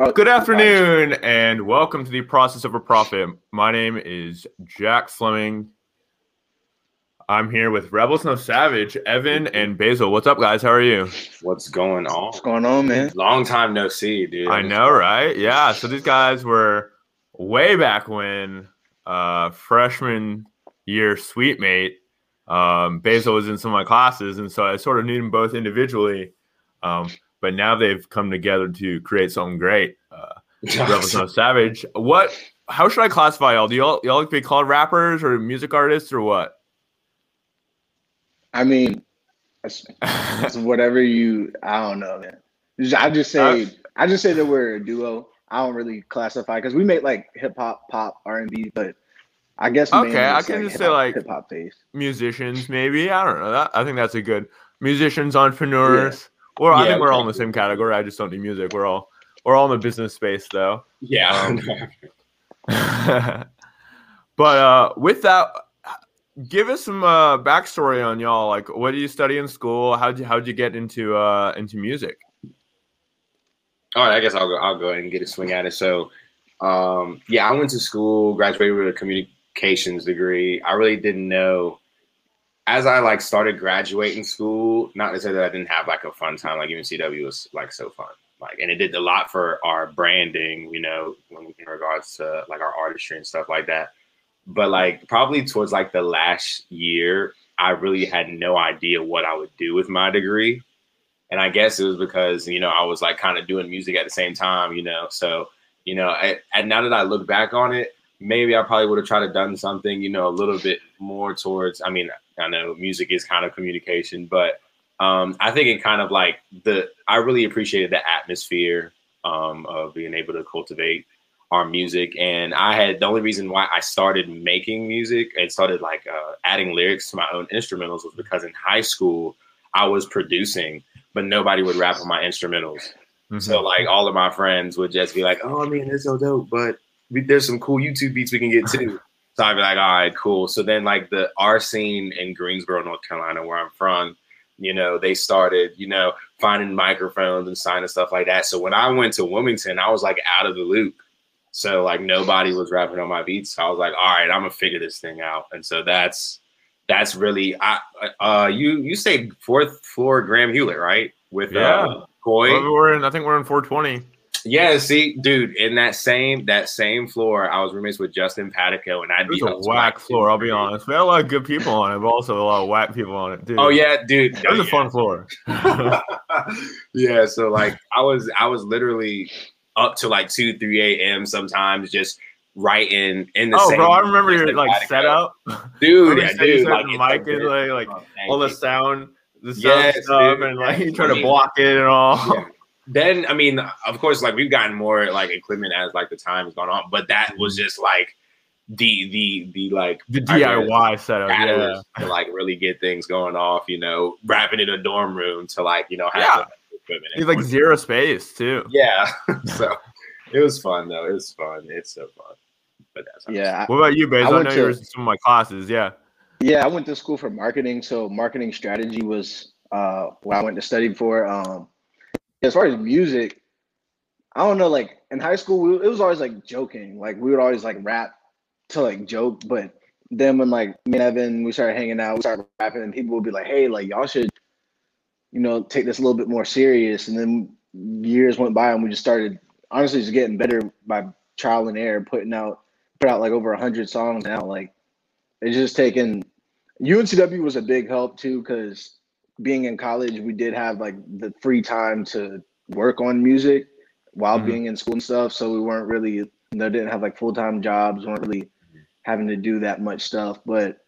Good afternoon and welcome to the Process of a Prophet. My name is Jack Fleming. I'm here with Rebels No Savage, Evan, and Basil. What's up, guys? How are you? What's going on? What's going on, man? Long time no see, dude. I know, right? Yeah. So these guys were way back when uh, freshman year suite mate. Um, Basil was in some of my classes, and so I sort of knew them both individually. Um, but now they've come together to create something great. Uh, Rebels No Savage. What? How should I classify y'all? Do y'all y'all like be called rappers or music artists or what? I mean, it's, it's whatever you. I don't know, man. I just say uh, I just say that we're a duo. I don't really classify because we make like hip hop, pop, R and B, but I guess okay. I can like just say like hip hop face musicians, maybe. I don't know. That I think that's a good musicians, entrepreneurs. Yeah. Or I think we're all in the same category. I just don't do music. We're all we're all in the business space though. Yeah. Um, but uh, with that, give us some uh, backstory on y'all. Like, what do you study in school? How'd you how'd you get into uh, into music? All right, I guess I'll go. I'll go ahead and get a swing at it. So, um, yeah, I went to school, graduated with a communications degree. I really didn't know as I like started graduating school. Not to say that I didn't have like a fun time. Like UNCW was like so fun. Like, and it did a lot for our branding. You know, in regards to like our artistry and stuff like that but like probably towards like the last year, I really had no idea what I would do with my degree. And I guess it was because, you know, I was like kind of doing music at the same time, you know. So, you know, I, and now that I look back on it, maybe I probably would have tried to done something, you know, a little bit more towards, I mean, I know music is kind of communication, but um, I think it kind of like the, I really appreciated the atmosphere um, of being able to cultivate our music. And i had the only reason why i started making music and started like uh, adding lyrics to my own instrumentals was because in high school i was producing but nobody would rap on my instrumentals. Mm-hmm. so like all of my friends would just be like oh man it's so dope but we, there's some cool youtube beats we can get too so i'd be like all right cool so then like the r scene in greensboro north carolina where i'm from you know, they started, you know, finding microphones and signing stuff like that. So when I went to Wilmington, I was like out of the loop. So like nobody was rapping on my beats. So I was like, all right, I'm gonna figure this thing out. And so that's that's really I uh you you say fourth floor Graham Hewlett, right? With yeah. uh Coy. we're in I think we're in 420. Yeah, see, dude, in that same that same floor, I was roommates with Justin Patico, and I'd be a whack floor. I'll be honest. We had a lot of good people on it, but also a lot of whack people on it, dude. Oh yeah, dude, it was oh, a fun floor. yeah, so like I was, I was literally up to like two, three a.m. sometimes, just writing in the. Oh, bro, I remember your like setup, dude. yeah, dude, like the mic and like, like oh, all the sound, the sound yes, stuff, dude, and like you try to block it and all. Yeah. Then I mean, of course, like we've gotten more like equipment as like the time has gone on, but that was just like the the the like the DIY setup, yeah, to like really get things going off. You know, rapping in a dorm room to like you know have yeah equipment. He's like zero space too. Yeah. so it was fun though. It was fun. It's so fun. But that's yeah. What about you, Baze? I, I know to, you were in some of my classes. Yeah. Yeah, I went to school for marketing. So marketing strategy was uh what I went to study for. Um as far as music, I don't know, like in high school, we, it was always like joking. Like we would always like rap to like joke, but then when like me and Evan we started hanging out, we started rapping, and people would be like, "Hey, like y'all should you know, take this a little bit more serious. And then years went by and we just started honestly just getting better by trial and error, putting out put out like over hundred songs now. Like it's just taken UNCW was a big help too, because being in college, we did have like the free time to work on music while mm-hmm. being in school and stuff. So we weren't really, know, didn't have like full time jobs, weren't really having to do that much stuff. But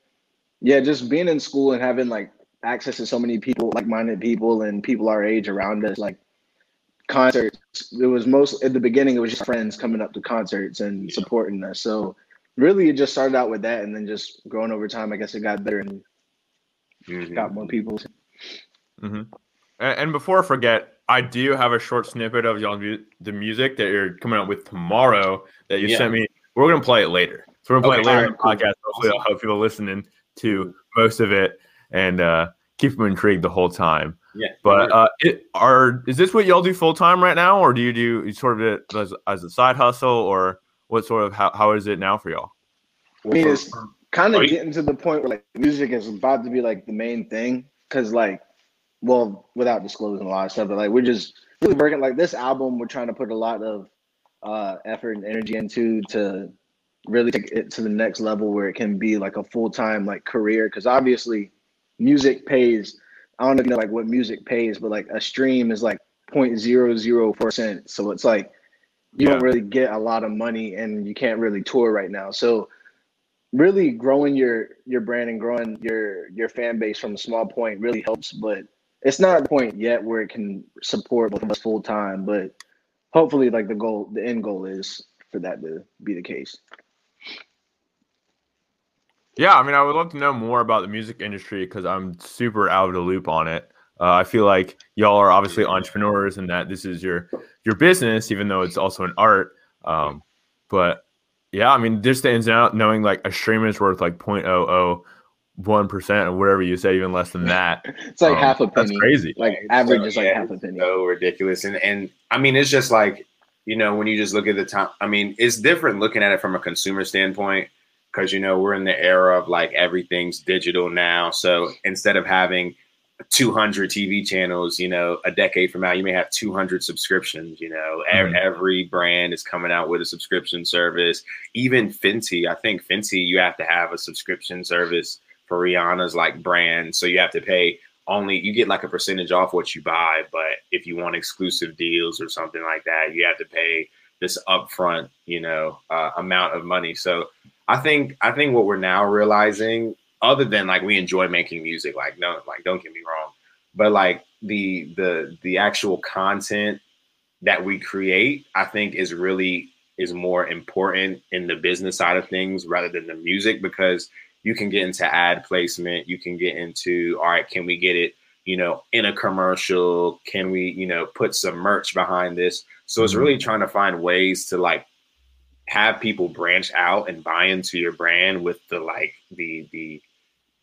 yeah, just being in school and having like access to so many people, like-minded people, and people our age around us. Like concerts, it was most at the beginning. It was just friends coming up to concerts and yeah. supporting us. So really, it just started out with that, and then just growing over time. I guess it got better and mm-hmm. got more people. Mm-hmm. And before I forget, I do have a short snippet of y'all the music that you're coming out with tomorrow that you yeah. sent me. We're gonna play it later. So we're gonna okay, play it later in the podcast. Hopefully, I'll have people listening to most of it and uh, keep them intrigued the whole time. Yeah. But uh, it, are is this what y'all do full time right now, or do you do you sort of it as, as a side hustle, or what sort of how, how is it now for y'all? I mean, it's kind of getting to the point where like music is about to be like the main thing, because like, well, without disclosing a lot of stuff, but like we're just really working like this album. We're trying to put a lot of uh, effort and energy into to really take it to the next level where it can be like a full time like career. Because obviously, music pays. I don't know if you know like what music pays, but like a stream is like 0.004 percent. So it's like you Yeah. don't really get a lot of money and you can't really tour right now. So really growing your your brand and growing your your fan base from a small point really helps, but it's not at the point yet where it can support both of us full time. But hopefully like the goal the end goal is for that to be the case. Yeah, I mean, I would love to know more about the music industry because I'm super out of the loop on it. Uh, I feel like y'all are obviously entrepreneurs and that this is your your business, even though it's also an art. Um, but yeah, I mean, just the ins and out, knowing like a stream is worth like 0.001 percent or whatever you say, even less than that. It's like Um, half a That's penny. crazy. Like average so- is like yeah, half a penny. so ridiculous. And and I mean, it's just like you know when you just look at the time. I mean, it's different looking at it from a consumer standpoint because you know we're in the era of like everything's digital now. So instead of having 200 TV channels, you know, a decade from now, you may have 200 subscriptions. You know, Mhm. every brand is coming out with a subscription service. Even Fenty, I think Fenty, you have to have a subscription service for Rihanna's like brand. So you have to pay only you get like a percentage off what you buy, but if you want exclusive deals or something like that, you have to pay this upfront, you know, uh, amount of money. So I think I think what we're now realizing, other than like we enjoy making music, like no, like don't get me wrong, but like the the the actual content that we create, I think is really is more important in the business side of things rather than the music because you can get into ad placement you can get into all right can we get it you know in a commercial can we you know put some merch behind this so it's really trying to find ways to like have people branch out and buy into your brand with the like the the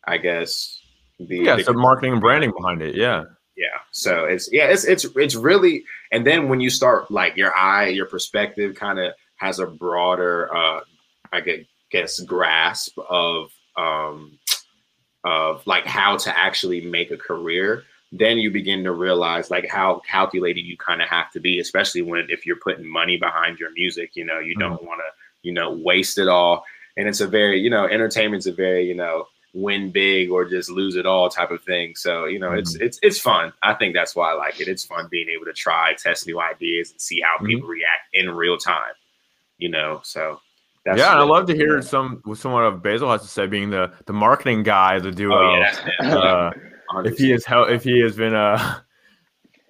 i guess the Yeah, the marketing and branding behind it. Yeah. yeah so it's yeah it's it's it's really and then when you start like your eye your perspective kind of has a broader uh i guess grasp of um of like how to actually make a career then you begin to realize like how calculated you kind of have to be especially when if you're putting money behind your music you know you don't want to you know waste it all and it's a very you know entertainment's a very you know win big or just lose it all type of thing. So you know, it's it's it's fun. I think that's why I like it. It's fun being able to try, test new ideas, and see how Mhm. people react in real time. You know, so that's yeah, and I love to yeah. hear some what someone of Basil has to say, being the the marketing guy of the duo. Oh yeah, uh, if he has help, if he has been uh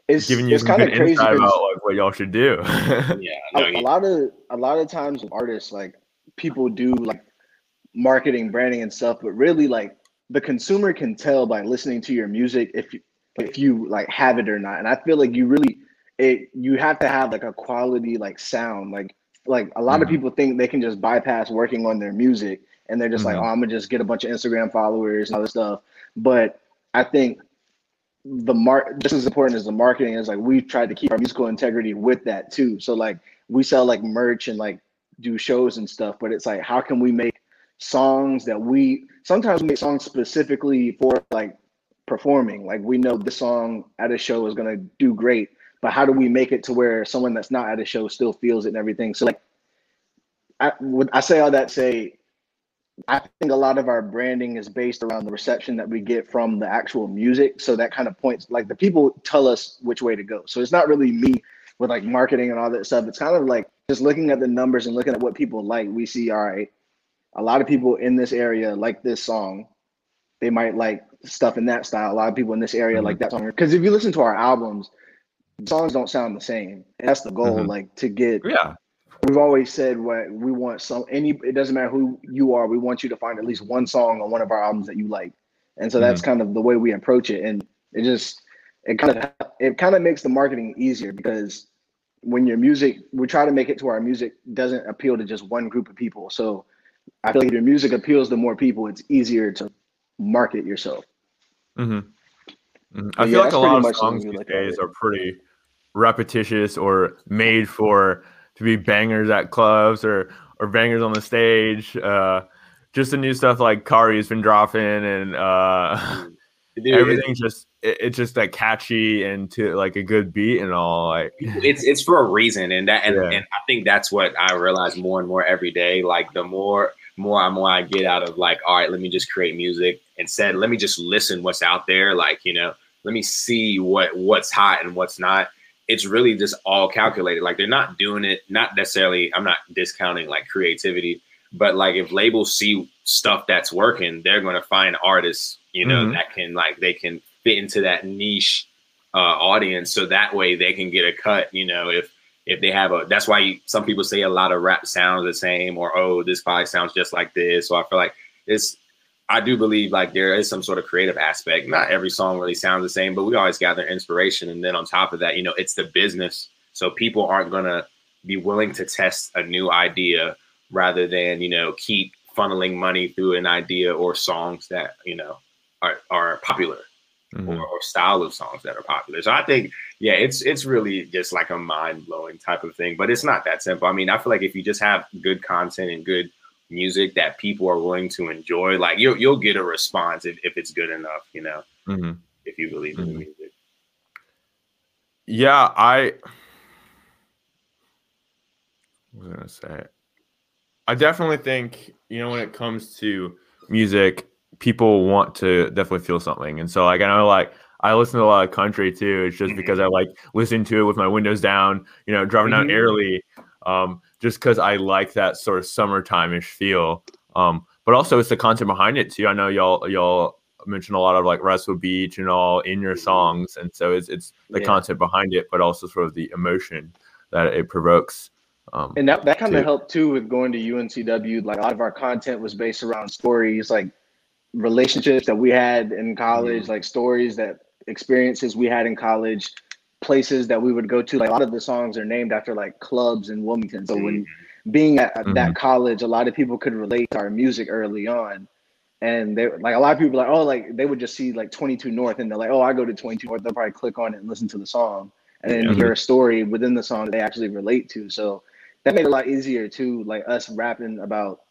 It's giving you it's some kind good of crazy. about like what y'all should do. yeah, no, a, a lot of a lot of times with artists like people do like marketing branding and stuff but really like the consumer can tell by listening to your music if you if you like have it or not and i feel like you really it you have to have like a quality like sound like like a lot of Mhm. people think they can just bypass working on their music and they're just like Mhm. oh i'm gonna just get a bunch of instagram followers and all this stuff but i think the mark just as important as the marketing is like we've tried to keep our musical integrity with that too so like we sell like merch and like do shows and stuff but it's like how can we make songs that we sometimes we make songs specifically for like performing like we know this song at a show is going to do great but how do we make it to where someone that's not at a show still feels it and everything so like i would i say all that say I think a lot of our branding is based around the reception that we get from the actual music. So that kind of points like the people tell us which way to go. So it's not really me with like marketing and all that stuff. It's kind of like just looking at the numbers and looking at what people like. We see, all right, a lot of people in this area like this song. They might like stuff in that style. A lot of people in this area Mhm. like that song. Because if you listen to our albums, songs don't sound the same. And that's the goal, Mhm. like to get yeah. we've always said what we want some any it doesn't matter who you are we want you to find at least one song on one of our albums that you like and so that's kind of the way we approach it and it just it kind of it kind of makes the marketing easier because when your music we try to make it to our music doesn't appeal to just one group of people so i feel like if your music appeals to more people it's easier to market yourself hmm Mhm. I feel yeah, like a lot of songs these at days are pretty repetitious or made for to be bangers at clubs or or bangers on the stage. Uh, just the new stuff like Kari's been dropping and uh, Dude, everything's just it, it's just like catchy and to like a good beat and all. Like it's it's for a reason and that and, Yeah. and i think that's what i realize more and more every day like the more more and more i get out of like all right let me just create music instead let me just listen what's out there like you know let me see what what's hot and what's not it's really just all calculated. Like they're not doing it not necessarily i'm not discounting like creativity but like if labels see stuff that's working they're going to find artists you know Mhm. that can like they can fit into that niche uh, audience. So that way they can get a cut you know if if they have a that's why you, some people say a lot of rap sounds the same or oh this probably sounds just like this. So i feel like it's i do believe like there is some sort of creative aspect not every song really sounds the same but we always gather inspiration and then on top of that you know it's the business so people aren't gonna be willing to test a new idea rather than you know keep funneling money through an idea or songs that you know are, are popular mhm. or, or style of songs that are popular. So I think, yeah, it's it's really just like a mind blowing type of thing. But it's not that simple. I mean, I feel like if you just have good content and good music that people are willing to enjoy, like you'll you'll get a response if, if it's good enough, you know, Mhm. if you believe in the Mhm. music. Yeah, I what was gonna say. I definitely think you know when it comes to music, people want to definitely feel something, and so like I know like I listen to a lot of country too. It's just Mhm. because I like listen to it with my windows down, you know, driving down Mhm. early, um, just because I like that sort of summertime-ish feel. Um, but also it's the content behind it too. I know y'all y'all mentioned a lot of like Wrightsville Beach and all in your Mhm. songs, and so it's it's the Yeah. content behind it, but also sort of the emotion that it provokes. Um, And that, that kind of helped too with going to UNCW. Like a lot of our content was based around stories, like relationships that we had in college, like stories that experiences we had in college, places that we would go to. Like a lot of the songs are named after like clubs in Wilmington. So when mm-hmm. being at at that mm-hmm. college, a lot of people could relate to our music early on. And they like a lot of people like, oh, like they would just see like 22 North and they're like, oh, I go to 22 North. They'll probably click on it and listen to the song and then Yeah. hear a story within the song that they actually relate to. So that made it a lot easier too, like us rapping about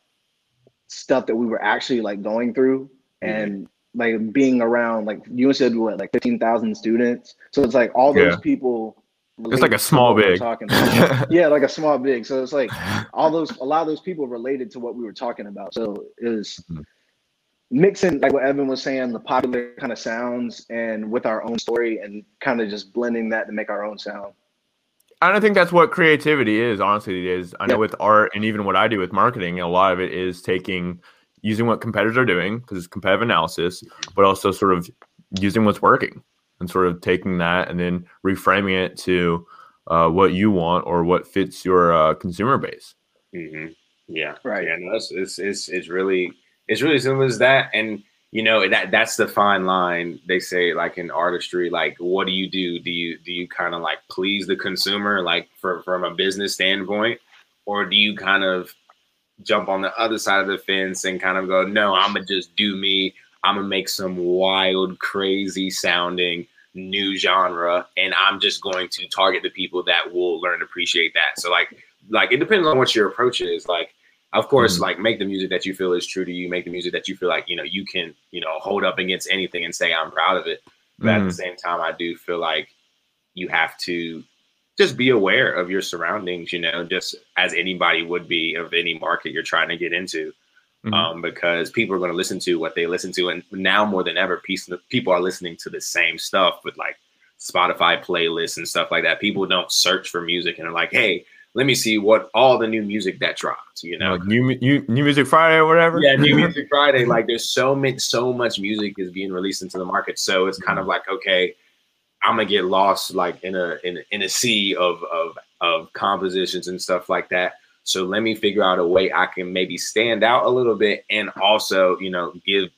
stuff that we were actually like going through mm-hmm. and like being around like UNCW what like 15,000 students. So it's like all those Yeah. people It's like a small big. talking about. yeah, like a small big. So it's like all those a lot of those people related to what we were talking about. So it was Mhm. mixing like what Evan was saying, the popular kind of sounds and with our own story and kind of just blending that to make our own sound. I think that's what creativity is. Honestly, it is. I know Yeah. with art and even what I do with marketing, a lot of it is taking using what competitors are doing because it's competitive analysis, but also sort of using what's working and sort of taking that and then reframing it to uh, what you want or what fits your uh, consumer base. hmm Yeah. Right. Yeah. No, it's, it's it's it's really it's really simple as that, and you know that that's the fine line. They say like in artistry, like what do you do? Do you do you kind of like please the consumer, like for, from a business standpoint, or do you kind of jump on the other side of the fence and kind of go, no, I'm gonna just do me. I'm gonna make some wild, crazy sounding new genre, and I'm just going to target the people that will learn to appreciate that. So like like it depends on what your approach is. Like, of course, Mhm. like make the music that you feel is true to you. Make the music that you feel like you know you can you know hold up against anything and say I'm proud of it. But at the Mhm. same time, I do feel like you have to just be aware of your surroundings. You know, just as anybody would be of any market you're trying to get into. Mhm. Um, because people are going to listen to what they listen to, and now more than ever, people are listening to the same stuff with like Spotify playlists and stuff like that. People don't search for music and are like, "Hey, let me see what all the new music that dropped." You know, like new, new new music Friday or whatever. yeah, New Music Friday. Like, there's so much, so much music is being released into the market. So it's kind of like, okay, I'm gonna get lost like in a in a, in a sea of of of compositions and stuff like that. So let me figure out a way I can maybe stand out a little bit and also, you know, give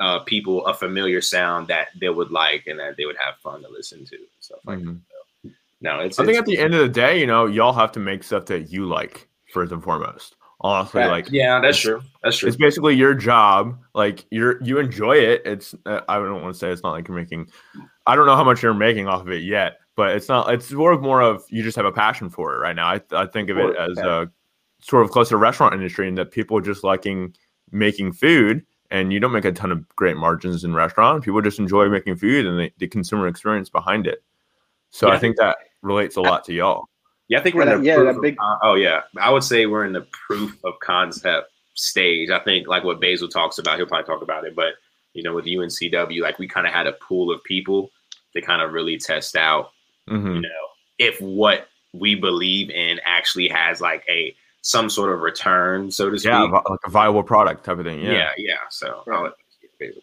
uh, people a familiar sound that they would like and that they would have fun to listen to. and Stuff like Mhm. that. No, it's. I think at the end of the day, you know, y'all have to make stuff that you like first and foremost. Honestly, like Yeah, that's true. That's true. it's basically your job. Like you're you enjoy it. It's uh, I don't want to say it's not like you're making. I don't know how much you're making off of it yet, but it's not. It's sort of more of you just have a passion for it right now. I I think of it as yeah. a sort of close to restaurant industry, and that people just liking making food. And you don't make a ton of great margins in restaurant. People just enjoy making food and the, the consumer experience behind it. So I think that relates a lot to y'all. Yeah, I think we're in the yeah, proof that of big- con- oh yeah, I would say we're in the proof of concept stage. I think like what Basil talks about, he'll probably talk about it, but you know, with UNCW, like we kind of had a pool of people to kind of really test out, Mhm. you know, if what we believe in actually has like a some sort of return, so to speak. Yeah, like a viable product type of thing. yeah, Yeah. yeah. So Right. I'll let Basil.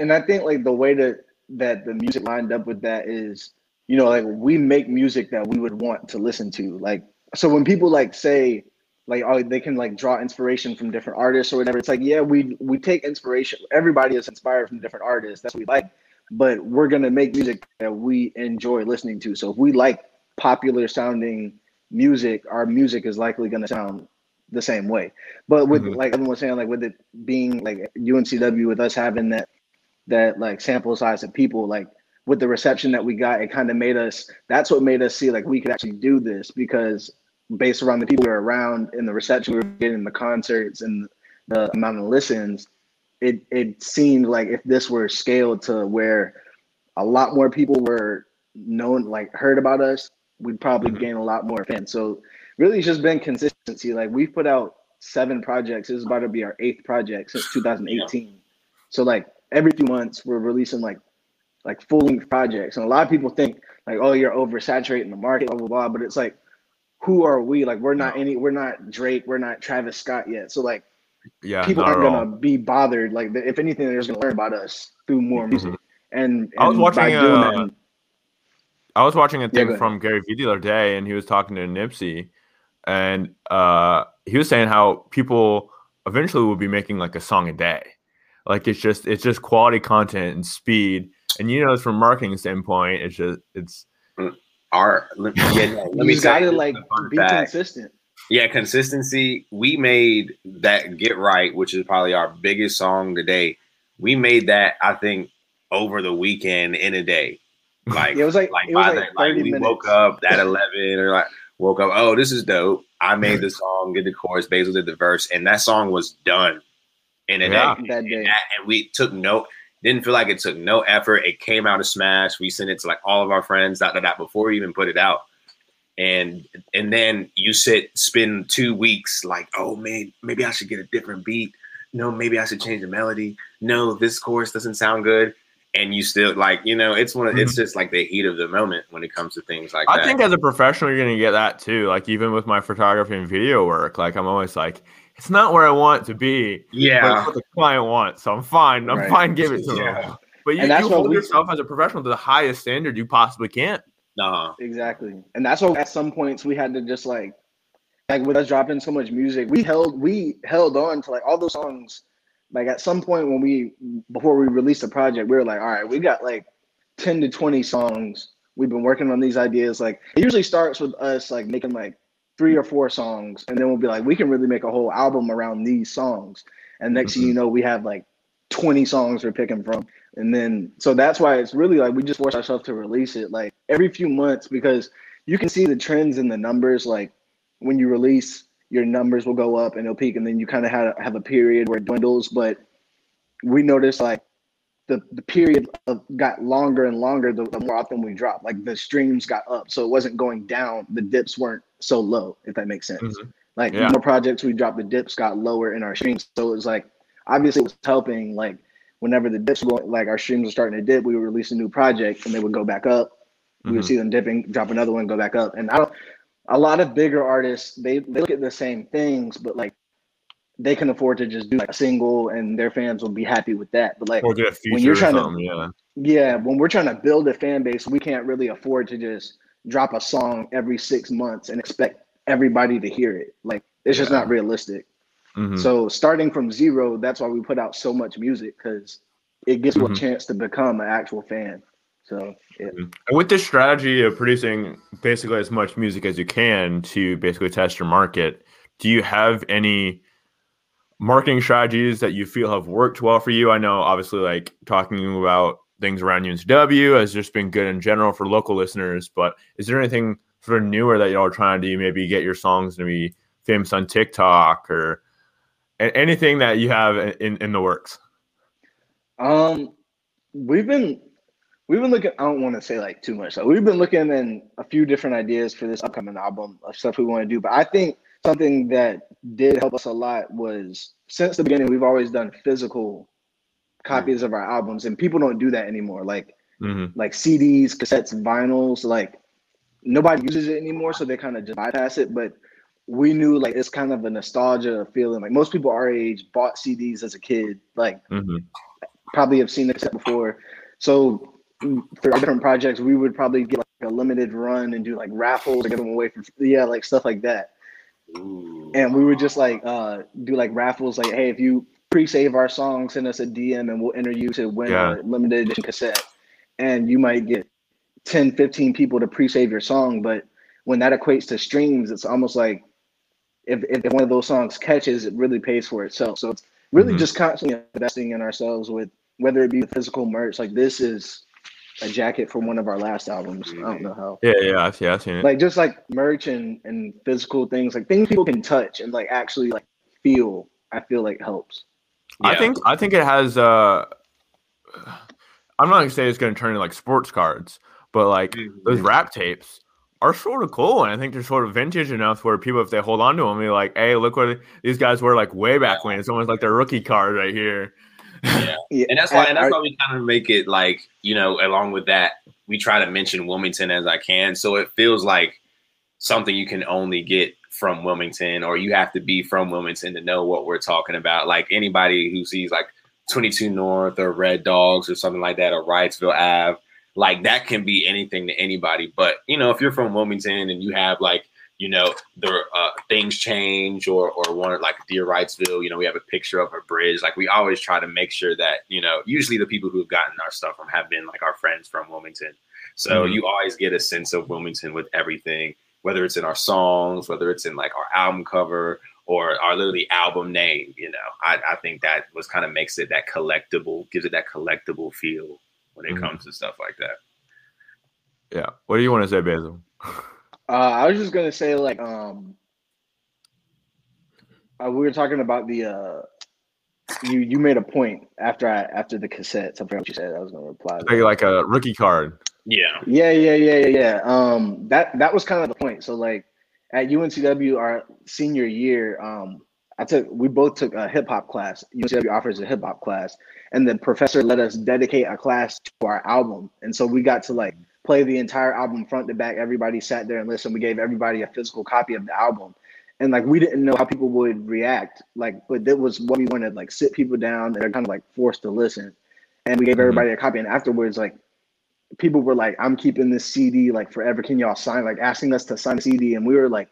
and I think like the way that that the music lined up with that is, you know, like we make music that we would want to listen to. Like so when people like say like oh they can like draw inspiration from different artists or whatever, it's like yeah we we take inspiration. Everybody is inspired from different artists. That's what we like, but we're gonna make music that we enjoy listening to. So if we like popular sounding music, our music is likely gonna sound the same way. But with Mhm. like everyone was saying, like with it being like UNCW, with us having that that like sample size of people, like with the reception that we got, it kind of made us. That's what made us see like we could actually do this because based around the people we were around and the reception we were getting, the concerts and the amount of listens, it it seemed like if this were scaled to where a lot more people were known, like heard about us, we'd probably Mhm. gain a lot more fans. So really, it's just been consistency. Like we've put out seven projects. This is about to be our eighth project since 2018. So like every few months, we're releasing like like full length projects. And a lot of people think like, oh, you're oversaturating the market, blah blah blah. But it's like, who are we? Like we're not any, we're not Drake, we're not Travis Scott yet. So like Yeah. people aren't gonna be bothered. Like if anything, they're just gonna learn about us through more music. And, I was watching, uh, that, I was watching a thing ahead. from Gary Vee the other day, and he was talking to Nipsey, and uh, he was saying how people eventually will be making like a song a day. Like it's just it's just quality content and speed, and you know, it's from a marketing standpoint, it's just it's mm, Our let, yeah, no, let you me just gotta like be fact. consistent. Yeah, consistency. We made that Get Right, which is probably our biggest song today. We made that, I think, over the weekend in a day. Like, it was like like it was by like the, like we minutes. woke up at eleven or like woke up, oh, this is dope. I made the song, did the chorus, Basil did the verse, and that song was done in a Yeah. day. that And, day. that- and we took no didn't feel like it took no effort. It came out a smash. We sent it to like all of our friends, that, that, that before we even put it out and and then you sit spend two weeks like oh man maybe i should get a different beat no maybe i should change the melody no this chorus doesn't sound good and you still like you know it's one of it's mm-hmm. just like the heat of the moment when it comes to things like I that think as a professional, you're gonna get that too. Like even with my photography and video work, like I'm always like, it's not where I want it to be, but yeah it's what the client wants. So I'm fine. I'm Right. fine. Give it to Yeah. them. But you, that's you hold yourself as a professional to the highest standard you possibly can. no Exactly. And that's why at some points we had to just like like with us dropping so much music, we held we held on to like all those songs. Like at some point when we before we released the project, we were like, all right, we got like 10 to 20 songs. We've been working on these ideas. Like it usually starts with us like making like three or four songs, and then we'll be like, we can really make a whole album around these songs. And next thing you mm-hmm. know, we have like 20 songs we're picking from. And then so that's why it's really like we just force ourselves to release it like every few months because you can see the trends in the numbers. Like when you release, your numbers will go up and it'll peak, and then you kind of have have a period where it dwindles. But we noticed like the the period of, got longer and longer the, the more often we dropped. Like the streams got up, so it wasn't going down. The dips weren't so low, if that makes sense. Mhm. Like Yeah. the more projects we dropped, the dips got lower in our streams. So it was like obviously it was helping. Like whenever the dips were going, like our streams were starting to dip, we would release a new project and they would go back up. We would Mhm. see them dipping, drop another one, go back up. And I don't. A lot of bigger artists they, they look at the same things, but like they can afford to just do like a single and their fans will be happy with that. But like when you're trying to- yeah. yeah, when we're trying to build a fan base, we can't really afford to just drop a song every six months and expect everybody to hear it. Like it's just Yeah. not realistic. Mhm. So starting from zero, that's why we put out so much music because it gives you Mhm. a chance to become an actual fan. So yeah. And with this strategy of producing basically as much music as you can to basically test your market, do you have any marketing strategies that you feel have worked well for you? I know, obviously, like talking about things around UNCW has just been good in general for local listeners, but is there anything sort of newer that y'all are trying to do? Maybe get your songs to be famous on TikTok or anything that you have in, in the works? Um, we've been we've been looking. I don't want to say like too much. So we've been looking in a few different ideas for this upcoming album of stuff we want to do. But I think something that did help us a lot was since the beginning we've always done physical copies of our albums, and people don't do that anymore. Like mm-hmm. like CDs, cassettes, vinyls. Like nobody uses it anymore, so they kind of just bypass it. But we knew like it's kind of a nostalgia feeling. Like most people our age bought CDs as a kid. Like mm-hmm. probably have seen the cassette before. So for different projects, we would probably get like a limited run and do like raffles to get them away from yeah, like stuff like that. Ooh. And we would just like uh do like raffles, like hey, if you pre-save our song, send us a DM and we'll enter you to win yeah. a limited edition cassette. And you might get 10, 15 people to pre-save your song, but when that equates to streams, it's almost like if, if one of those songs catches, it really pays for itself. So it's really mm-hmm. just constantly investing in ourselves with whether it be physical merch, like this is a jacket from one of our last albums. I don't know how. Yeah, yeah, I've, yeah, I've seen it. Like just like merch and and physical things, like things people can touch and like actually like feel. I feel like helps. Yeah. I think I think it has. uh I'm not gonna say it's gonna turn into like sports cards, but like mm-hmm. those rap tapes are sort of cool, and I think they're sort of vintage enough where people, if they hold on to them, be like, "Hey, look what these guys were like way back when." It's almost like their rookie card right here. Yeah, yeah. and that's why, and that's why we kind of make it like you know, along with that, we try to mention Wilmington as I can, so it feels like something you can only get from Wilmington, or you have to be from Wilmington to know what we're talking about. Like anybody who sees like 22 North or Red Dogs or something like that, or Wrightsville Ave, like that can be anything to anybody. But you know, if you're from Wilmington and you have like you know the uh, things change or or one like dear wrightsville you know we have a picture of a bridge like we always try to make sure that you know usually the people who have gotten our stuff from have been like our friends from wilmington so mm-hmm. you always get a sense of wilmington with everything whether it's in our songs whether it's in like our album cover or our literally album name you know i, I think that was kind of makes it that collectible gives it that collectible feel when it mm-hmm. comes to stuff like that. Yeah. What do you want to say, Basil? Uh, I was just gonna say like um, uh, we were talking about the uh, you you made a point after I after the cassette. I forgot what you said. I was gonna reply. Like, like a rookie card. Yeah. Yeah, yeah, yeah, yeah, yeah. Um, that that was kind of the point. So like at UNCW, our senior year, um, I took we both took a hip hop class. UNCW offers a hip hop class, and the professor let us dedicate a class to our album, and so we got to like play the entire album front to back. Everybody sat there and listened. We gave everybody a physical copy of the album, and like we didn't know how people would react. Like, but that was what we wanted. Like, sit people down and they're kind of like forced to listen, and we gave mm-hmm. everybody a copy. And afterwards, like people were like, "I'm keeping this CD like forever. Can y'all sign?" Like asking us to sign the CD, and we were like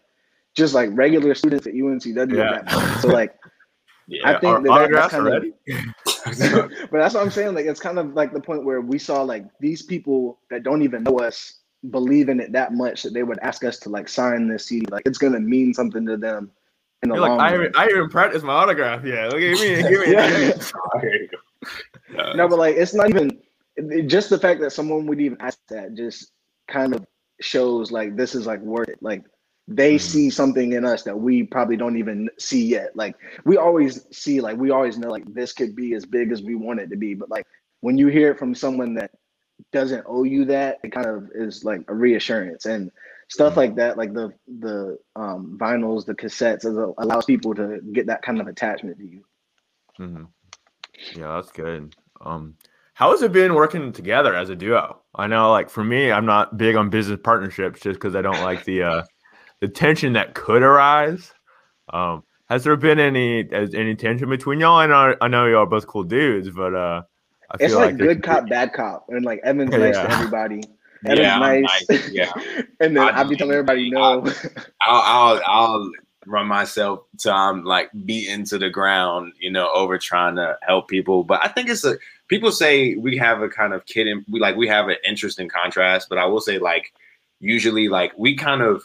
just like regular students at UNCW yeah. at that point. So like yeah. I think that, that's kind of, but that's what I'm saying. Like it's kind of like the point where we saw like these people that don't even know us believe in it that much that they would ask us to like sign this CD. Like it's gonna mean something to them. In the You're long like, I even, I even practice my autograph. Yeah, look at me. Give me. yeah. no, but like it's not even it, just the fact that someone would even ask that just kind of shows like this is like worth it. Like they mm-hmm. see something in us that we probably don't even see yet. Like we always see, like we always know, like this could be as big as we want it to be. But like when you hear it from someone that doesn't owe you that, it kind of is like a reassurance and stuff mm-hmm. like that. Like the the um, vinyls, the cassettes, allows people to get that kind of attachment to you. Mm-hmm. Yeah, that's good. Um, how has it been working together as a duo? I know, like for me, I'm not big on business partnerships just because I don't like the uh, the tension that could arise. Um, has there been any any tension between y'all? I know I know y'all both cool dudes, but uh, I it's like, like good cop, bad cop, and like Evan's yeah. nice to everybody. Evan's yeah, nice. nice. Yeah, and then I'll be telling everybody no. I'll, I'll I'll run myself till I'm like beaten to the ground, you know, over trying to help people. But I think it's a people say we have a kind of kid in we like we have an interesting contrast, but I will say like usually like we kind of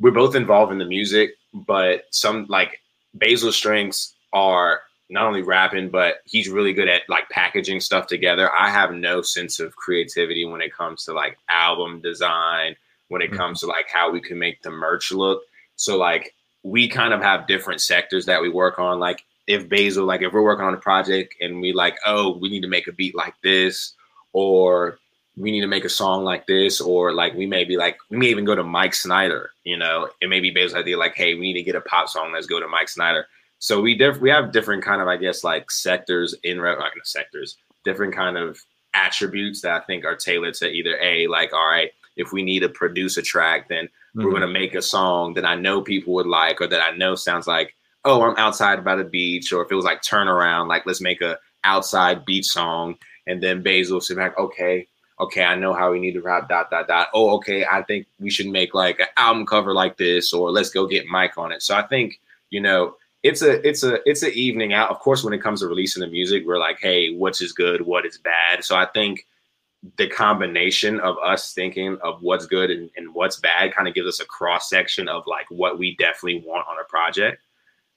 we're both involved in the music, but some like Basil's strengths are not only rapping, but he's really good at like packaging stuff together. I have no sense of creativity when it comes to like album design, when it mm-hmm. comes to like how we can make the merch look. So like we kind of have different sectors that we work on. Like if Basil, like if we're working on a project and we like, oh, we need to make a beat like this, or we need to make a song like this, or like we may be like, we may even go to Mike Snyder, you know, it may be Basil's idea like, hey, we need to get a pop song, let's go to Mike Snyder. So we diff- we have different kind of, I guess, like sectors in re- like sectors, different kind of attributes that I think are tailored to either a like, all right, if we need to produce a track, then mm-hmm. we're gonna make a song that I know people would like, or that I know sounds like, oh, I'm outside by the beach, or if it was like turn around, like let's make a outside beach song, and then Basil sit back, okay, okay, I know how we need to rap, dot dot dot. Oh, okay, I think we should make like an album cover like this, or let's go get Mike on it. So I think you know it's a it's a it's an evening out. Of course, when it comes to releasing the music, we're like, hey, what's is good, what is bad. So I think the combination of us thinking of what's good and, and what's bad kind of gives us a cross section of like what we definitely want on a project.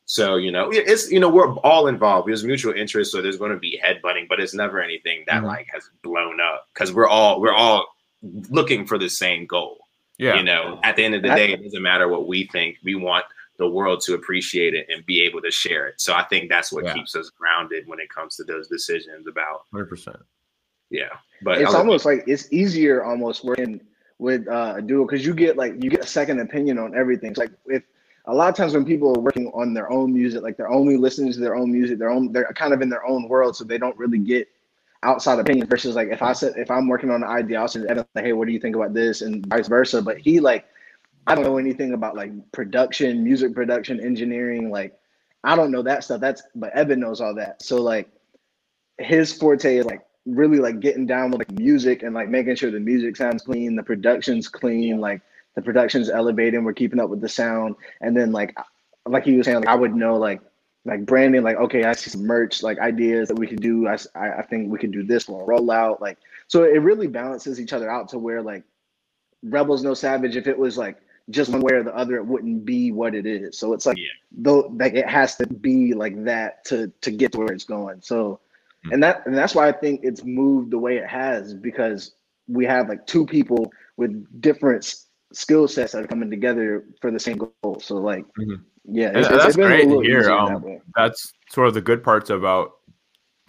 So you know, it's you know we're all involved. There's mutual interest, so there's going to be headbutting, but it's never anything that mm-hmm. like has blown up because we're all we're all looking for the same goal. Yeah, you know, at the end of the day, it doesn't matter what we think. We want the world to appreciate it and be able to share it. So I think that's what yeah. keeps us grounded when it comes to those decisions about 100%. Yeah. But it's almost like it's easier almost working with uh, a duo because you get like you get a second opinion on everything. It's like if a lot of times when people are working on their own music, like they're only listening to their own music, their own they're kind of in their own world, so they don't really get outside opinions versus like if I said if I'm working on an idea, I'll like, hey, what do you think about this? And vice versa. But he like I don't know anything about like production, music production, engineering. Like, I don't know that stuff. That's but Evan knows all that. So like, his forte is like really like getting down with like music and like making sure the music sounds clean, the production's clean, like the production's elevating. We're keeping up with the sound, and then like, like he was saying, like, I would know like like branding, like okay, I see some merch, like ideas that we could do. I I think we could do this one rollout, like so it really balances each other out to where like Rebels No Savage, if it was like just one way or the other, it wouldn't be what it is. So it's like yeah. though like it has to be like that to to get to where it's going. So mm-hmm. and that and that's why I think it's moved the way it has because we have like two people with different skill sets that are coming together for the same goal. So like mm-hmm. yeah, it's, that's it's great to hear. Um, that that's sort of the good parts about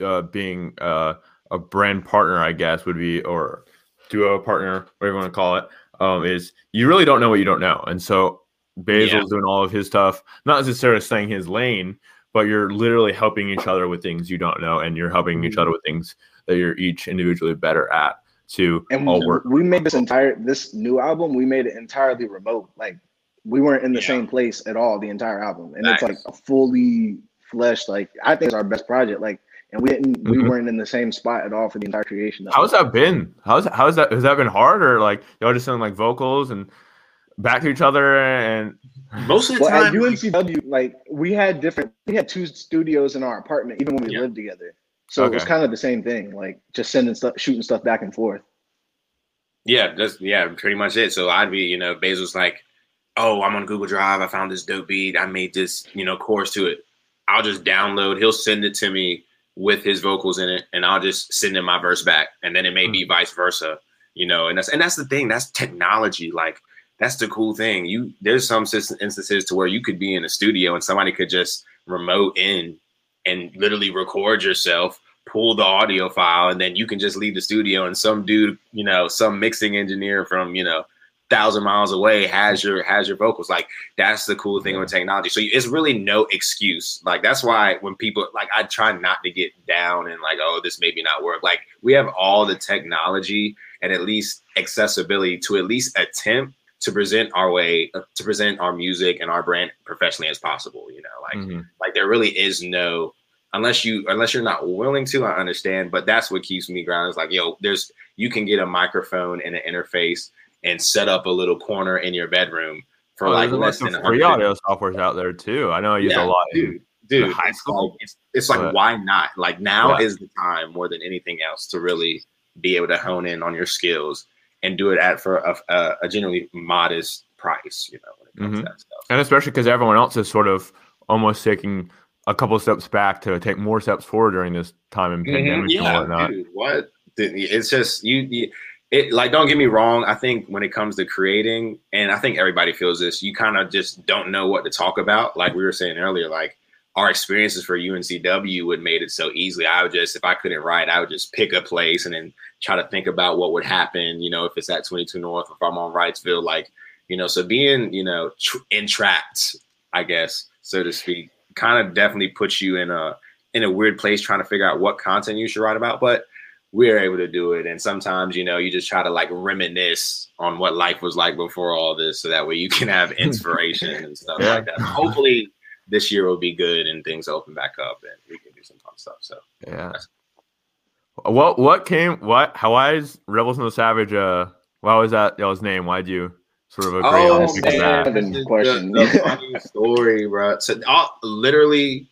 uh, being uh, a brand partner, I guess, would be or duo partner, whatever you want to call it um, is you really don't know what you don't know. And so Basil's yeah. doing all of his stuff, not necessarily staying his lane, but you're literally helping each other with things you don't know, and you're helping each mm-hmm. other with things that you're each individually better at to and all work. We made this entire this new album, we made it entirely remote. Like we weren't in the yeah. same place at all the entire album. And nice. it's like a fully fleshed, like I think it's our best project. Like and we didn't mm-hmm. we weren't in the same spot at all for the entire creation. How's that been? How's how's that has that been hard or like y'all just sound like vocals and back to each other and most of the well, time at UNCW like we had different we had two studios in our apartment even when we yeah. lived together. So okay. it was kind of the same thing, like just sending stuff, shooting stuff back and forth. Yeah, that's yeah, pretty much it. So I'd be, you know, Basil's like, "Oh, I'm on Google Drive. I found this dope beat. I made this, you know, chorus to it. I'll just download. He'll send it to me with his vocals in it, and I'll just send in my verse back, and then it may be hmm. vice versa, you know. And that's and that's the thing. That's technology. Like that's the cool thing. You there's some instances to where you could be in a studio and somebody could just remote in and literally record yourself, pull the audio file, and then you can just leave the studio and some dude, you know, some mixing engineer from you know thousand miles away has your has your vocals. Like that's the cool thing with technology. So it's really no excuse. Like that's why when people like I try not to get down and like oh this maybe not work. Like we have all the technology and at least accessibility to at least attempt to present our way uh, to present our music and our brand professionally as possible. You know, like mm-hmm. like there really is no unless you unless you're not willing to. I understand, but that's what keeps me grounded. Is like yo, there's you can get a microphone and an interface and set up a little corner in your bedroom for oh, like less than free audio software's out there too. I know I use yeah, a lot. Dude, dude, high school. It's, it's like but, why not? Like now yeah. is the time more than anything else to really be able to hone in on your skills and do it at for a, a, a genuinely modest price, you know, when it comes Mhm. to that stuff. and especially because everyone else is sort of almost taking a couple steps back to take more steps forward during this time in Mhm. pandemic and whatnot. dude, what? It's just you, you. It like don't get me wrong. I think when it comes to creating, and I think everybody feels this, you kind of just don't know what to talk about. Like we were saying earlier, like our experiences for UNCW would made it so easily. I would just, if I couldn't write, I would just pick a place and then try to think about what would happen. You know, if it's at 22 North, if I'm on Wrightsville, like you know. So being, you know, tr- entrapped, I guess, so to speak, kind of definitely puts you in a in a weird place trying to figure out what content you should write about. But we're able to do it. And sometimes, you know, you just try to like reminisce on what life was like before all this, so that way you can have inspiration and stuff Yeah. like that. Hopefully, this year will be good and things open back up and we can do some fun stuff. So Yeah. What what came what how why is Rebels No Savage uh why was that y'all's name? Why'd you sort of agree on that's because of man. that? This is question. The, the funny story, bro. So uh, literally,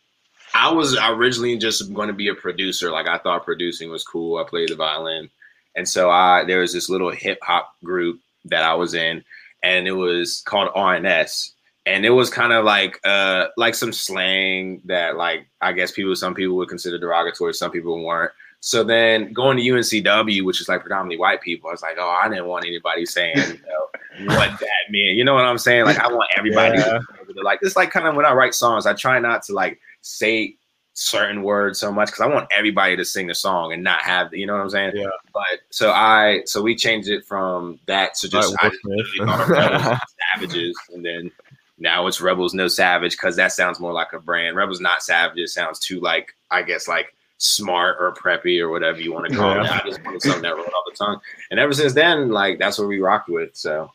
I was originally just going to be a producer. Like I thought producing was cool. I played the violin, and so I there was this little hip hop group that I was in, and it was called RNS. And it was kind of like uh like some slang that like I guess people some people would consider derogatory, some people weren't. So then going to UNCW, which is like predominantly white people, I was like, oh, I didn't want anybody saying you know, what that meant. You know what I'm saying? Like I want everybody Yeah. to like it's like kind of when I write songs, I try not to like say certain words so much because I want everybody to sing the song and not have you know what I'm saying? Yeah. But so I so we changed it from that to just Like I just Smith. literally thought of Rebels No Savages and then now it's Rebels No Savage because that sounds more like a brand. Rebels Not Savages sounds too like I guess like smart or preppy or whatever you want to call Yeah. it. I just wanted something that rolled off the tongue. And ever since then, like that's what we rocked with. So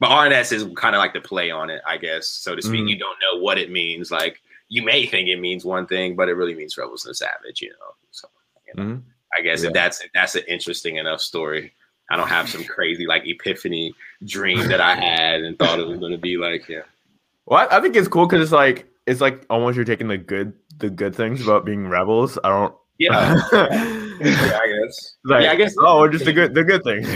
but RNS is kind of like the play on it, I guess, so to speak. Mhm. You don't know what it means. Like you may think it means one thing, but it really means Rebels No Savage, you know. So you know, Mhm. I guess Yeah. if that's if that's an interesting enough story. I don't have some crazy like epiphany dream that I had and thought it was gonna be like, yeah. Well, I I think it's cool because it's like it's like almost you're taking the good the good things about being rebels. I don't. Yeah, yeah, I guess. yeah, I guess Oh, just the good the good things.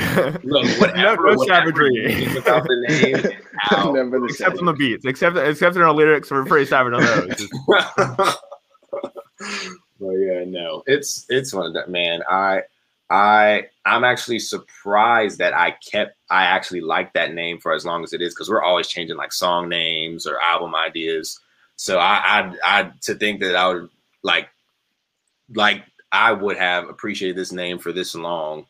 Look, no, whatever, no whatever savagery. you mean without the name and how. The except same. on the beats, except except in our lyrics, we're pretty savage on those. Just- but yeah, no, it's it's one of that man. I I I'm actually surprised that I kept I actually like that name for as long as it is because we're always changing like song names or album ideas. So I I I to think that I would like like I would have appreciated this name for this long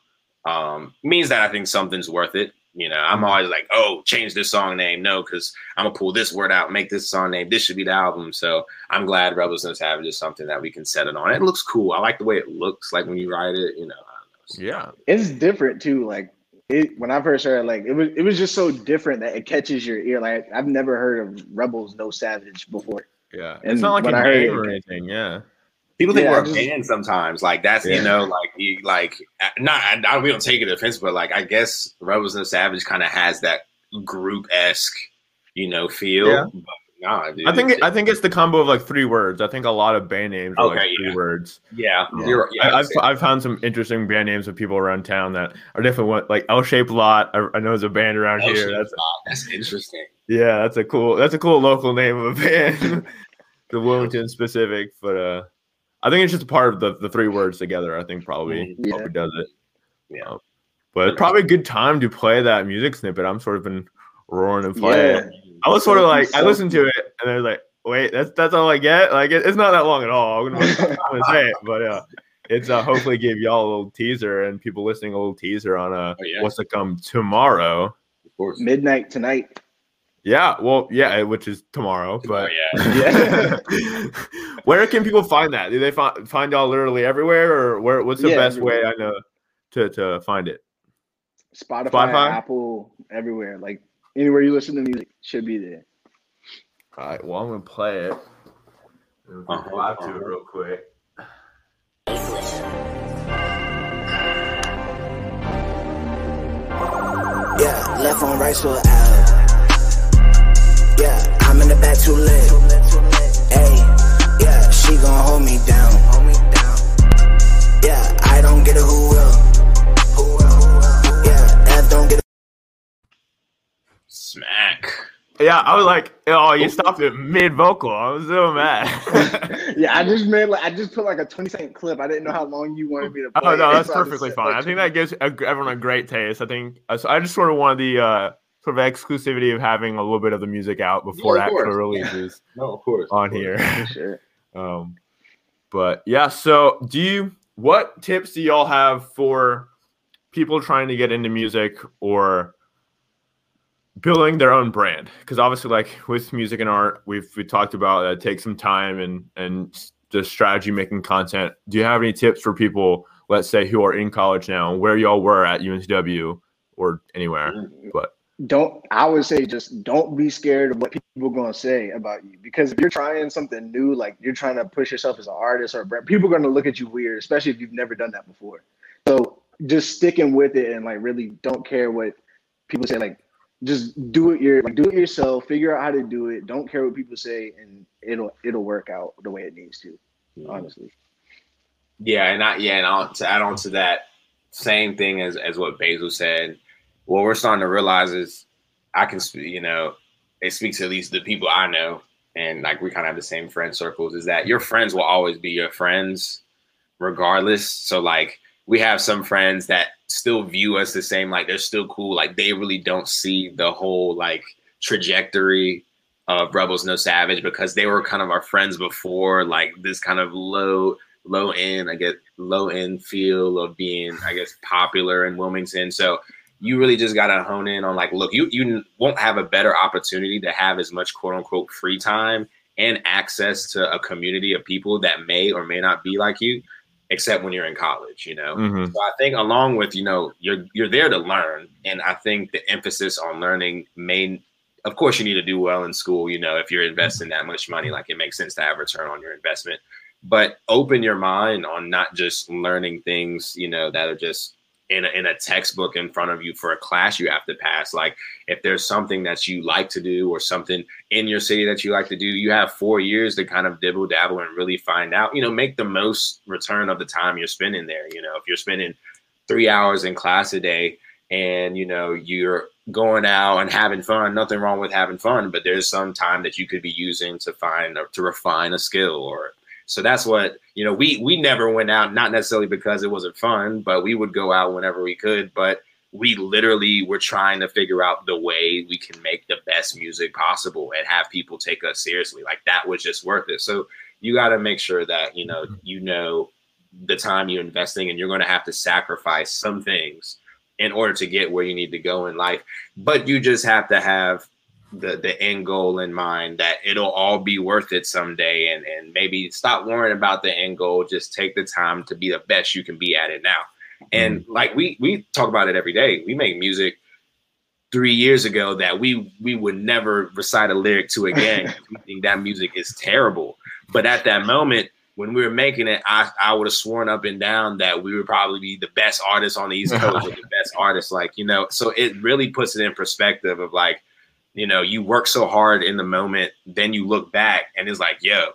um means that I think something's worth it. You know, I'm always like, oh, change this song name. No, because I'm gonna pull this word out, make this song name. This should be the album. So I'm glad Rebels No Savage is something that we can set it on. It looks cool. I like the way it looks like when you write it. You know. Yeah, It's different too. Like it when I first heard, it, like it was it was just so different that it catches your ear. Like I've never heard of Rebels No Savage before. yeah. And it's not like when a I heard name or anything. Yeah, People think Yeah, we're I just- a band sometimes. Like that's Yeah. you know, like you like uh, not. I, I, we don't take it offense, but like I guess Rebels No Savage kind of has that group esque, you know, feel. Yeah. But nah, dude, I think it's- I think it's the combo of like three words. I think a lot of band names are like three yeah. words. yeah, Yeah. you're yeah. I, I've I've found some interesting band names of people around town that are definitely one like L shaped lot. I, I know there's a band around here. That's Thought. that's interesting. yeah, that's a cool that's a cool local name of a band. the Wilmington specific, but uh, I think it's just a part of the, the three words together. I think probably Yeah. probably does it. Yeah. Um, but it's probably a good time to play that music snippet. I'm sort of been roaring and playing. Yeah. I was sort of like, I listened to it and I was like, wait, that's that's all I get. Like it, it's not that long at all. I'm gonna, I'm gonna say it, but yeah, it's uh, hopefully give y'all a little teaser and people listening a little teaser on uh Oh, yeah. what's to come tomorrow. Of course. Midnight tonight. Yeah, well, yeah, which is tomorrow, but Oh, Yeah. where can people find that? Do they find find y'all literally everywhere, or where? What's the Yeah, best way. I know to to find it? Spotify, Spotify? Apple, everywhere. Like anywhere you listen to music should be there. All right, well, I'm gonna play it. And we can vibe to uh-huh. it real quick. Yeah, left on right, so out. Yeah, I'm in the back too late. Hey, yeah, she gon' hold me down. Yeah, I don't get it, who will? Yeah, F don't get it. Yeah, I was like, oh, you stopped it mid vocal. I was so mad. yeah, I just made like I just put like a 20 second clip. I didn't know how long you wanted me to play. oh no, that's so I just perfectly said, fine. like, I think that gives everyone a great taste. I think uh, so I just sort of wanted the uh, sort of exclusivity of having a little bit of the music out before of actual course. releases No, of course. on of course. here. sure. Um, but yeah, so do you? What tips do y'all have for people trying to get into music or building their own brand? Because obviously, like with music and art, we've we talked about that it takes some time and and the strategy making content. Do you have any tips for people, let's say, who are in college now, where y'all were at UNCW or anywhere? Mm, but don't I would say just don't be scared of what people are gonna say about you because if you're trying something new, like you're trying to push yourself as an artist or brand, people are gonna look at you weird, especially if you've never done that before. So just sticking with it and like really don't care what people say. Like just do it your like do it yourself, figure out how to do it. Don't care what people say, and it'll it'll work out the way it needs to. Honestly, Yeah, and I yeah, and I'll, to add on to that, same thing as as what Basil said. What we're starting to realize is, I can speak. You know, it speaks to at least the people I know, and like we kind of have the same friend circles. Is that your friends will always be your friends, regardless. So like we have some friends that still view us the same. Like they're still cool. Like they really don't see the whole like trajectory of Rebels No Savage because they were kind of our friends before, like this kind of low, low end, I guess, low end feel of being, I guess, popular in Wilmington. So you really just gotta hone in on like, look, you you won't have a better opportunity to have as much quote unquote free time and access to a community of people that may or may not be like you, except when you're in college, you know. mhm. So I think along with you know you're you're there to learn, and I think the emphasis on learning may, of course, you need to do well in school. You know, if you're investing that much money, like it makes sense to have return on your investment. But open your mind on not just learning things, you know, that are just in a, in a textbook in front of you for a class you have to pass. Like if there's something that you like to do or something in your city that you like to do, you have four years to kind of dibble dabble and really find out. You know, make the most return of the time you're spending there. You know, if you're spending three hours in class a day and you know you're going out and having fun nothing wrong with having fun but there's some time that you could be using to find to refine a skill or so that's what you know we we never went out not necessarily because it wasn't fun but we would go out whenever we could but we literally were trying to figure out the way we can make the best music possible and have people take us seriously. Like that was just worth it. So you got to make sure that you know mm-hmm. you know the time you're investing and you're going to have to sacrifice some things in order to get where you need to go in life. But you just have to have the the end goal in mind that it'll all be worth it someday. And and maybe stop worrying about the end goal. Just take the time to be the best you can be at it now. And mm-hmm. like we we talk about it every day. We make music three years ago that we we would never recite a lyric to again. We think that music is terrible. But at that moment when we were making it, I, I would have sworn up and down that we would probably be the best artists on the East Coast, or the best artists, like you know. So it really puts it in perspective of like, you know, you work so hard in the moment, then you look back and it's like, yo,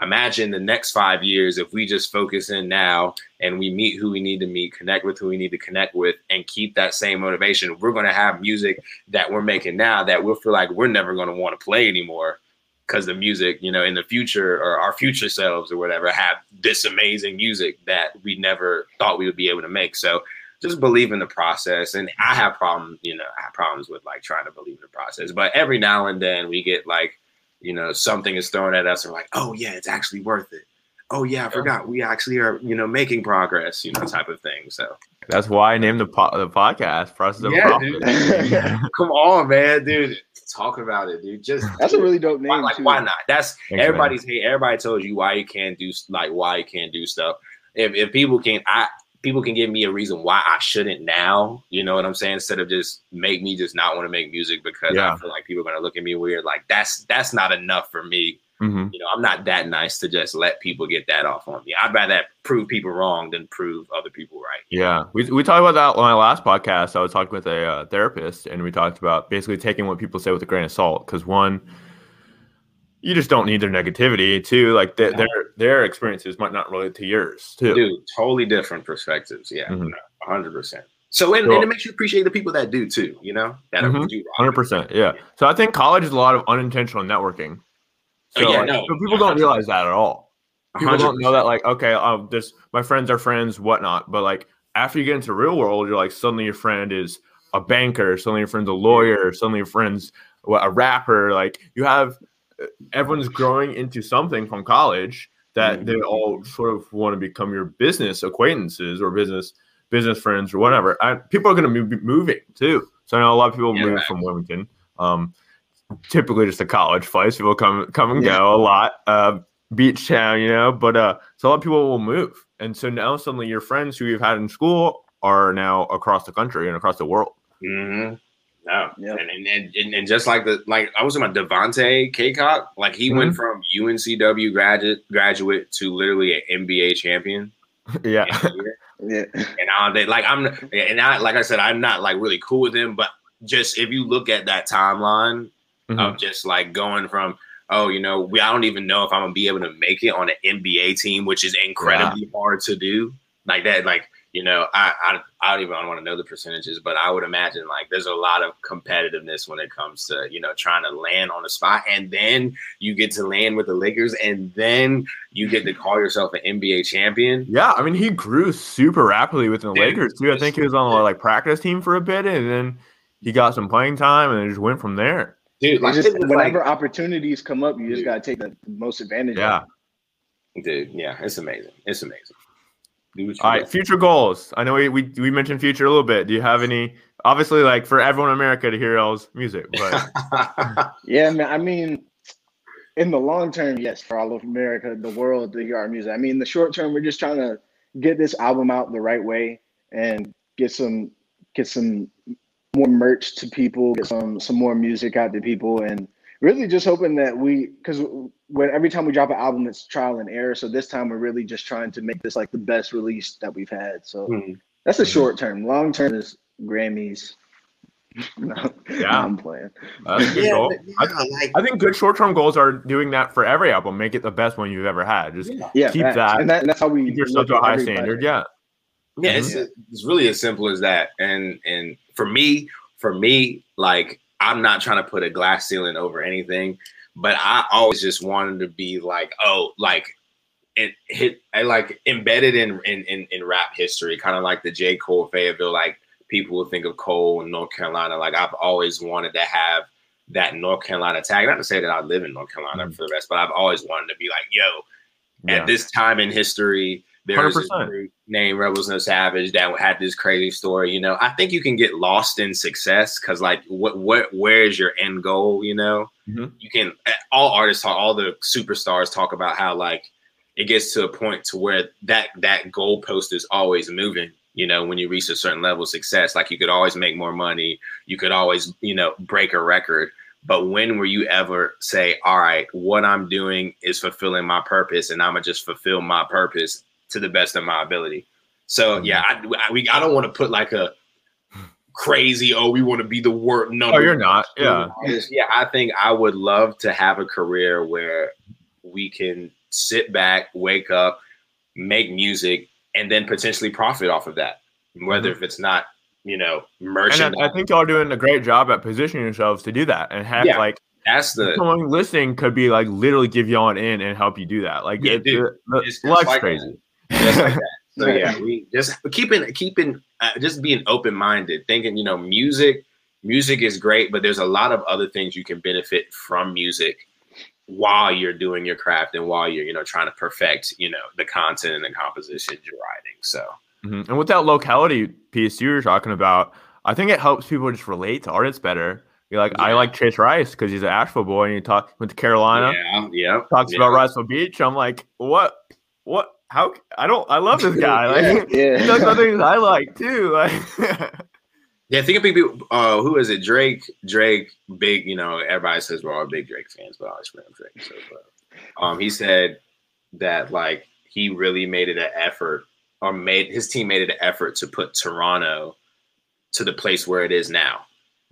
imagine the next five years if we just focus in now and we meet who we need to meet, connect with who we need to connect with, and keep that same motivation. We're gonna have music that we're making now that we'll feel like we're never gonna want to play anymore because the music, you know, in the future or our future selves or whatever have this amazing music that we never thought we would be able to make. So just believe in the process. And I have problems, you know, I have problems with like trying to believe in the process. But every now and then we get like, you know, something is thrown at us and we're like, oh yeah, it's actually worth it. Oh yeah, I forgot. We actually are, you know, making progress, you know, type of thing. So That's why I named the po- the podcast "Process of Yeah, Profit." come on, man, dude. Talk about it, dude. Just that's a really dope name. why, like too. why not? That's man. everybody's hate. Everybody tells you why you can't do like why you can't do stuff. If if people can't, I people can give me a reason why I shouldn't now. You know what I'm saying? Instead of just make me just not want to make music because Yeah. I feel like people are gonna look at me weird. Like that's that's not enough for me. Mhm. You know, I'm not that nice to just let people get that off on me. I'd rather prove people wrong than prove other people right. Yeah, we we talked about that on my last podcast. I was talking with a uh, therapist, and we talked about basically taking what people say with a grain of salt. Because one, you just don't need their negativity. Two, like th- their their experiences might not relate to yours. Too. Dude, totally different perspectives. Yeah, Mhm. hundred percent. So and, So- and it makes you appreciate the people that do too. You know that Mhm. do. Hundred percent, yeah. So I think college is a lot of unintentional networking. Oh, yeah, like, no. so people don't realize that at all. People don't know that, like, okay, um, this my friends are friends, whatnot. But like after you get into real world, you're like suddenly your friend is a banker, suddenly your friend's a lawyer, suddenly your friend's a rapper. Like you have everyone's growing into something from college that they all sort of want to become your business acquaintances or business business friends or whatever. I, people are going to be moving too. So I know a lot of people Yeah, move right. from Wilmington. Um, typically just a college place. People come come and Yeah. go a lot. Uh, beach town, you know. But uh, so a lot of people will move, and so now suddenly your friends who you've had in school are now across the country and across the world. Mm-hmm. No, Yep. and, and, and and just like the like I was talking about Devontae Cacok, like he went from UNCW graduate graduate to literally an NBA champion. yeah, in a year. Yeah. and all that. Like I'm, and I like I said, I'm not like really cool with him, but just if you look at that timeline Mhm. of just like going from. Oh, you know, we I don't even know if I'm gonna be able to make it on an NBA team, which is incredibly hard to do. Like that, like you know, I I, I don't even want to know the percentages, but I would imagine like there's a lot of competitiveness when it comes to you know trying to land on a spot, and then you get to land with the Lakers, and then you get to call yourself an NBA champion. yeah. I mean, he grew super rapidly within the Dude, Lakers too. I think he was on the like practice team for a bit, and then he got some playing time, and then just went from there. Dude, like, just it was like- whenever opportunities come up, you just Dude. gotta take the most advantage. Yeah. Of. Dude, yeah, it's amazing. It's amazing. Do what you All right, future goals. I know we, we we mentioned future a little bit. Do you have any? Obviously, like for everyone in America to hear y'all's music, but. Yeah, man. I mean, in the long term, yes, for all of America, the world to hear our music. I mean, in the short term, we're just trying to get this album out the right way and get some get some more merch to people, get some some more music out to people, and really just hoping that we because when every time we drop an album, it's trial and error. So this time, we're really just trying to make this like the best release that we've had. So Hmm. that's the Mhm. short term. Long term is Grammys. no, Yeah. I'm playing. that's a good yeah, goal. but I, yeah, like, I think good short term goals are doing that for every album. Make it the best one you've ever had. Just Yeah, Keep facts. that- and, that, and that's how we keep yourself to a at high standard. project. Yeah. yeah, it's, Yeah. it's really as simple as that. And and for me, for me, like I'm not trying to put a glass ceiling over anything, but I always just wanted to be like, oh, like it hit I like embedded in in in, in rap history, kind of like the J. Cole Fayetteville, like people will think of Cole in North Carolina. Like I've always wanted to have that North Carolina tag. Not to say that I live in North Carolina Mhm. for the rest, but I've always wanted to be like, yo, Yeah. at this time in history, there's a 100%. group named Rebels No Savage that had this crazy story. You know, I think you can get lost in success because, like, what, what, where is your end goal? You know, Mhm. you can. All artists talk, all the superstars talk about how like it gets to a point to where that that goalpost is always moving. You know, when you reach a certain level of success, like you could always make more money, you could always, you know, break a record. But when will you ever say, all right, what I'm doing is fulfilling my purpose and I'm going to just fulfill my purpose to the best of my ability? So, mm-hmm. yeah, I, I, we, I don't want to put like a crazy, oh, we want to be the word number. Oh, you're not. Yeah. Yeah, I think I would love to have a career where we can sit back, wake up, make music, and then potentially profit off of that. Whether mm-hmm. if it's not, you know, And merchandise. I, I think y'all are doing a great job at positioning yourselves to do that. And have Yeah. like that's the someone listening could be like literally give y'all an in and help you do that. Like Yeah, it, dude. it- the- It's life's like crazy. Just like that. So yeah, we just keeping keeping uh, just being open minded, thinking you know music music is great, but there's a lot of other things you can benefit from music while you're doing your craft and while you're you know trying to perfect you know the content and the compositions you're writing. So Mhm. And with that locality piece you were talking about, I think it helps people just relate to artists better. You're like, I like Chase Rice because he's an Asheville boy, and he talk went to Carolina, yeah, yeah, talks yeah. about Wrightsville Beach. I'm like, what? What? How? I don't. I love this guy. Like, Yeah. he does other things I like too. Like, Yeah, think of people. Uh, who is it? Drake. Drake. Big. You know, everybody says we're all big Drake fans, but I always remember Drake. So, but, um, he said that like he really made it an effort, or made his team made it an effort to put Toronto to the place where it is now.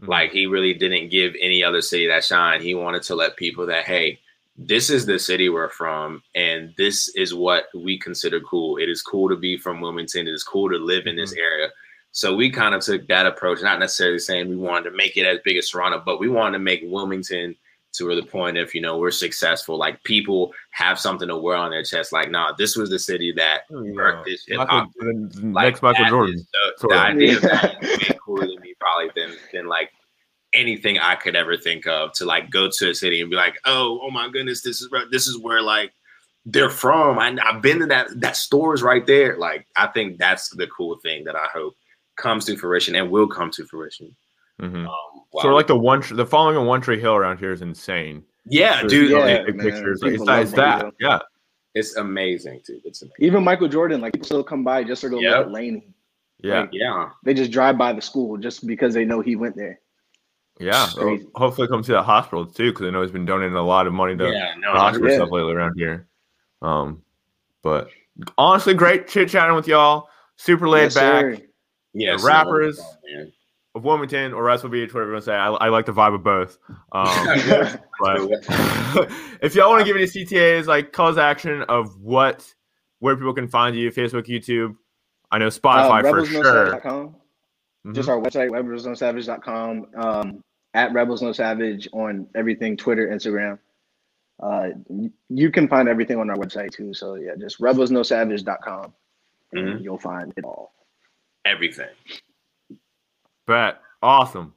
Mhm. Like he really didn't give any other city that shine. He wanted to let people that hey, this is the city we're from, and this is what we consider cool. It is cool to be from Wilmington. It is cool to live in this mm-hmm. area. So we kind of took that approach, not necessarily saying we wanted to make it as big as Toronto, but we wanted to make Wilmington to the point if you know we're successful, like people have something to wear on their chest. Like, nah, this was the city that oh, birthed this hip hop. Michael, Like, next Michael Jordan. is So, the of. idea of that is way cooler to me probably than than like anything I could ever think of to like go to a city and be like, oh, oh my goodness, this is where- this is where like they're from. I, I've been to that that store's right there. Like, I think that's the cool thing that I hope comes to fruition and will come to fruition. Mhm. Um, Sort wow. of like the one, the following of One Tree Hill around here is insane. yeah, There's dude, Yeah, many big pictures. It's that. It's that. One Yeah. it's amazing, dude. It's amazing. Even Michael Jordan, like people still come by just to go Yep. look at Laney. Yeah. Yeah, They just drive by the school just because they know he went there. Yeah. Well, hopefully, come to that hospital too, because I know he's been donating a lot of money to yeah, no, hospital stuff lately around here. Um, but honestly, great chit chatting with y'all. Super laid Yes, back. sir. yes, rappers- no. Of Wilmington or Wrightsville Beach, whatever you want to say. I, I like the vibe of both. Um, but if y'all want to give any CTAs, like calls to action of what, where people can find you, Facebook, YouTube. I know Spotify Uh, for sure. rebelsnosavage.com. Mhm. Just our website, rebelsnosavage.com. Um, at Rebels No Savage on everything Twitter, Instagram. Uh, you can find everything on our website too. So yeah, just rebelsnosavage.com. And you'll find it all. everything. Bet. Awesome.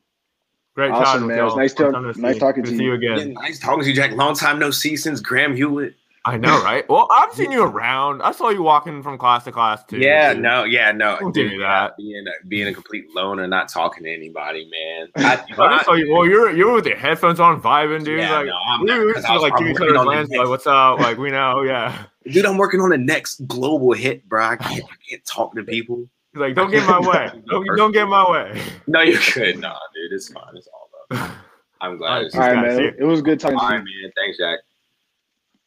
Great Awesome, chatting with man. It was nice talk- to nice talking good to see you. you Yeah, again. nice talking to you, Jack. Long time no see since Graham Hewitt. I know, right? Well, I've seen you around. I saw you walking from class to class too. Yeah, dude. no, yeah, no. Don't do that. Being a, being a complete loner, not talking to anybody, man. I, I just saw you. Well, you're you're with your headphones on, vibing, dude. Yeah, like no, I'm we not, we used 'cause to I was like give each working other on the like, "What's up?" Like we know, yeah. dude, I'm working on the next global hit, bro. I can't, I can't talk to people. He's like, "Don't get my way. Don't, don't get my way." No, you're good. Nah, dude, it's fine. It's all up. I'm glad. Alright, it's All right, guys, see man. you. It was good talking all to right, you. man. Thanks, Jack.